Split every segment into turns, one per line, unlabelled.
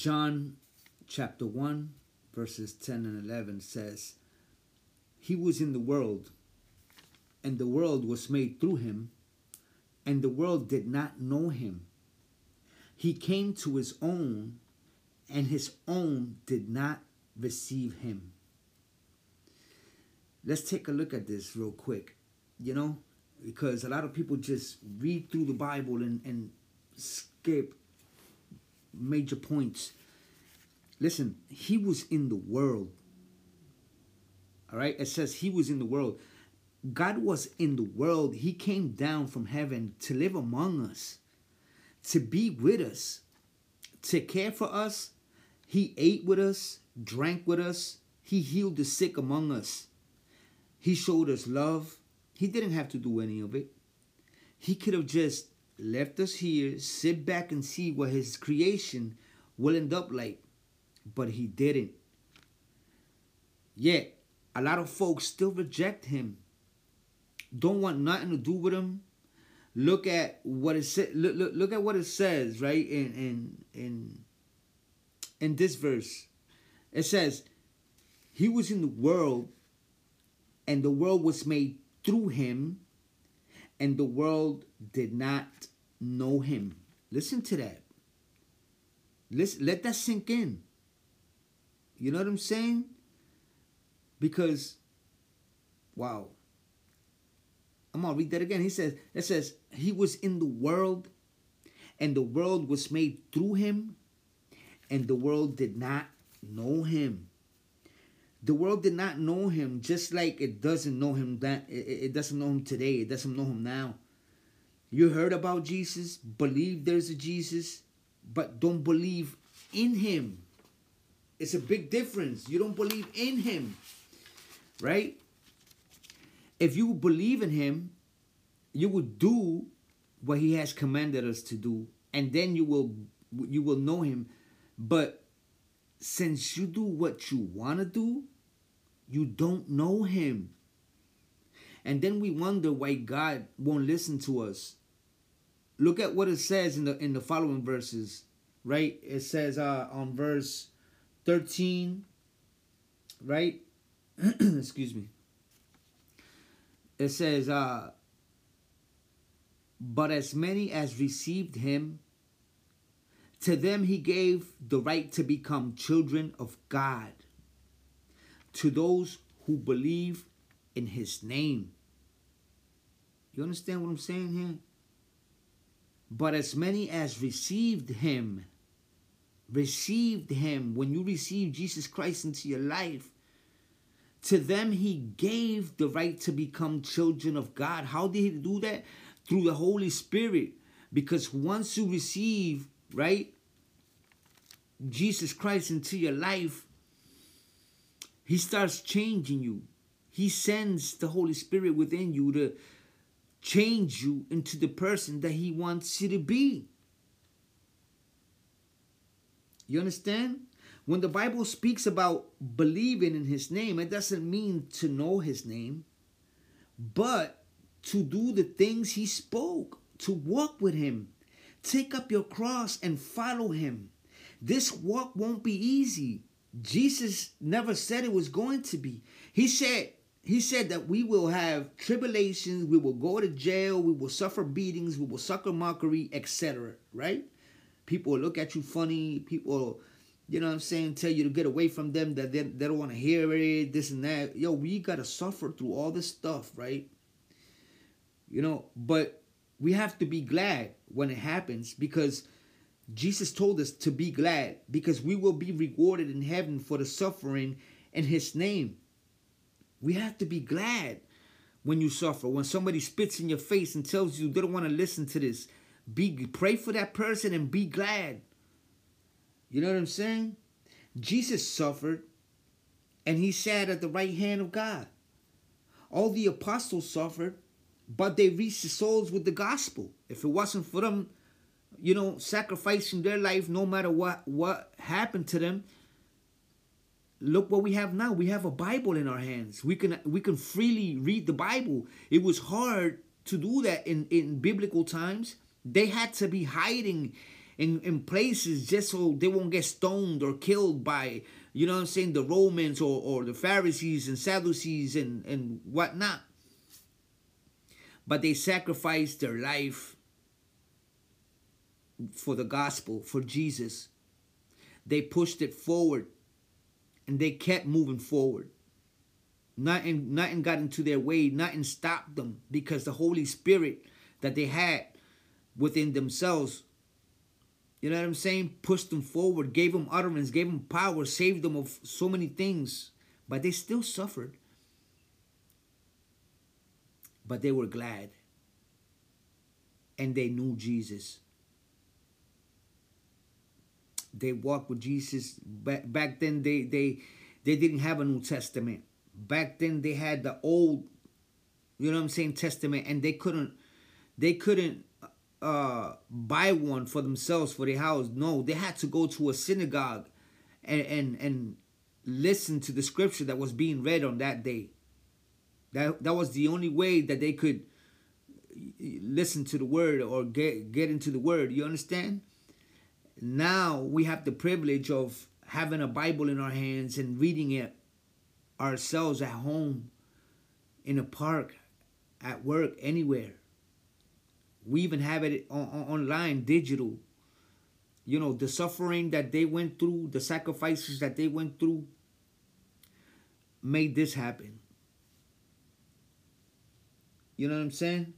John chapter 1, verses 10 and 11 says, He was in the world, and the world was made through him, and the world did not know him. He came to his own, and his own did not receive him. Let's take a look at this real quick, you know, because a lot of people just read through the Bible and, and skip major points. Listen, he was in the world. All right, it says he was in the world. God was in the world. He came down from heaven to live among us, to be with us, to care for us. He ate with us, drank with us. He healed the sick among us. He showed us love. He didn't have to do any of it. He could have just left us here, sit back and see what his creation will end up like. But he didn't. Yet, a lot of folks still reject him. Don't want nothing to do with him. Look at what it said. Look, look, look at what it says, right? In in in in this verse. It says, He was in the world, and the world was made through him, and the world did not know him. Listen to that. Listen, let that sink in. You know what I'm saying? Because, wow. I'm gonna read that again. He says, it says, He was in the world, and the world was made through him, and the world did not know him. The world did not know him, just like it doesn't know him that it doesn't know him today. It doesn't know him now. You heard about Jesus, believe there's a Jesus, but don't believe in him. It's a big difference. You don't believe in him, right? If you believe in him, you will do what he has commanded us to do, and then you will you will know him. But since you do what you want to do, you don't know him. And then we wonder why God won't listen to us. Look at what it says in the in the following verses, right? It says uh on verse 13, right? Excuse me. It says uh but as many as received him to them he gave the right to become children of God to those who believe in his name. You understand what I'm saying here? But as many as received him, received him, when you receive Jesus Christ into your life, to them he gave the right to become children of God. How did he do that? Through the Holy Spirit. Because once you receive, right, Jesus Christ into your life, he starts changing you. He sends the Holy Spirit within you to change you into the person that he wants you to be. You understand? When the Bible speaks about believing in his name, it doesn't mean to know his name, but to do the things he spoke, to walk with him, take up your cross and follow him. This walk won't be easy. Jesus never said it was going to be. He said, he said that we will have tribulations, we will go to jail, we will suffer beatings, we will suffer mockery, etc. Right? People will look at you funny. People, you know what I'm saying, tell you to get away from them, that they, they don't want to hear it, this and that. Yo, we got to suffer through all this stuff, right? You know, but we have to be glad when it happens because Jesus told us to be glad because we will be rewarded in heaven for the suffering in his name. We have to be glad when you suffer. When somebody spits in your face and tells you they don't want to listen to this, be pray for that person and be glad. You know what I'm saying? Jesus suffered and he sat at the right hand of God. All the apostles suffered, but they reached the souls with the gospel. If it wasn't for them, you know, sacrificing their life no matter what what happened to them, look what we have now we have a bible in our hands we can we can freely read the bible it was hard to do that in in biblical times they had to be hiding in, in places just so they won't get stoned or killed by, you know what I'm saying, the Romans or, or the Pharisees and Sadducees and, and whatnot. But they sacrificed their life for the gospel, for Jesus. They pushed it forward and they kept moving forward. Nothing, nothing got into their way, nothing stopped them because the Holy Spirit that they had within themselves, you know what I'm saying, pushed them forward, gave them utterance, gave them power, saved them of so many things, but they still suffered. But they were glad and they knew Jesus they walked with Jesus. Back back then they they they didn't have a New Testament. Back then they had the old, you know what I'm saying, Testament, and they couldn't they couldn't uh buy one for themselves for their house. No, they had to go to a synagogue and and and listen to the scripture that was being read on that day. That that was the only way that they could listen to the word or get get into the word. You understand? now we have the privilege of having a Bible in our hands and reading it ourselves at home, in a park, at work, anywhere. We even have it on, on, online, digital. You know, the suffering that they went through, the sacrifices that they went through, made this happen. You know what I'm saying?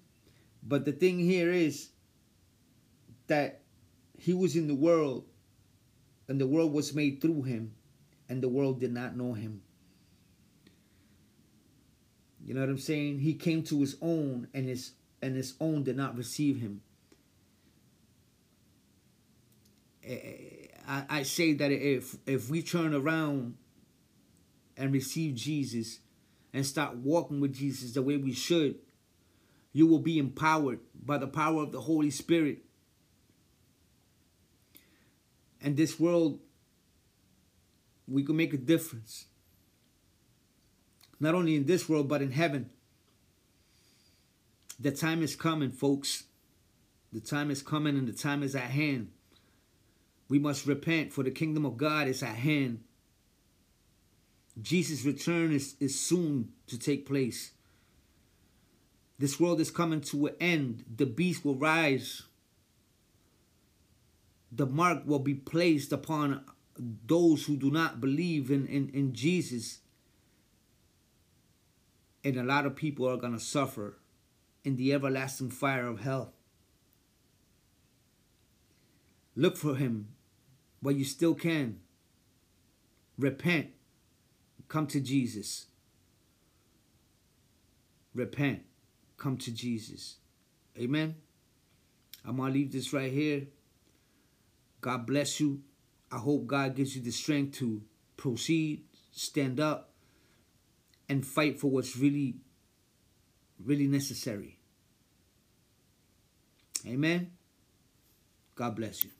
But the thing here is that he was in the world, and the world was made through him, and the world did not know him. You know what I'm saying? He came to his own, and his and his own did not receive him. Eh, eh, I, I say that if if we turn around and receive Jesus and start walking with Jesus the way we should, you will be empowered by the power of the Holy Spirit and this world, we can make a difference. Not only in this world, but in heaven. The time is coming, folks. The time is coming and the time is at hand. We must repent, for the kingdom of God is at hand. Jesus' return is, is soon to take place. This world is coming to an end. The beast will rise the mark will be placed upon those who do not believe in, in, in Jesus. And a lot of people are going to suffer in the everlasting fire of hell. Look for him while you still can. Repent. Come to Jesus. Repent. Come to Jesus. Amen. I'm going to leave this right here. God bless you. I hope God gives you the strength to proceed, stand up, and fight for what's really, really necessary. Amen. God bless you.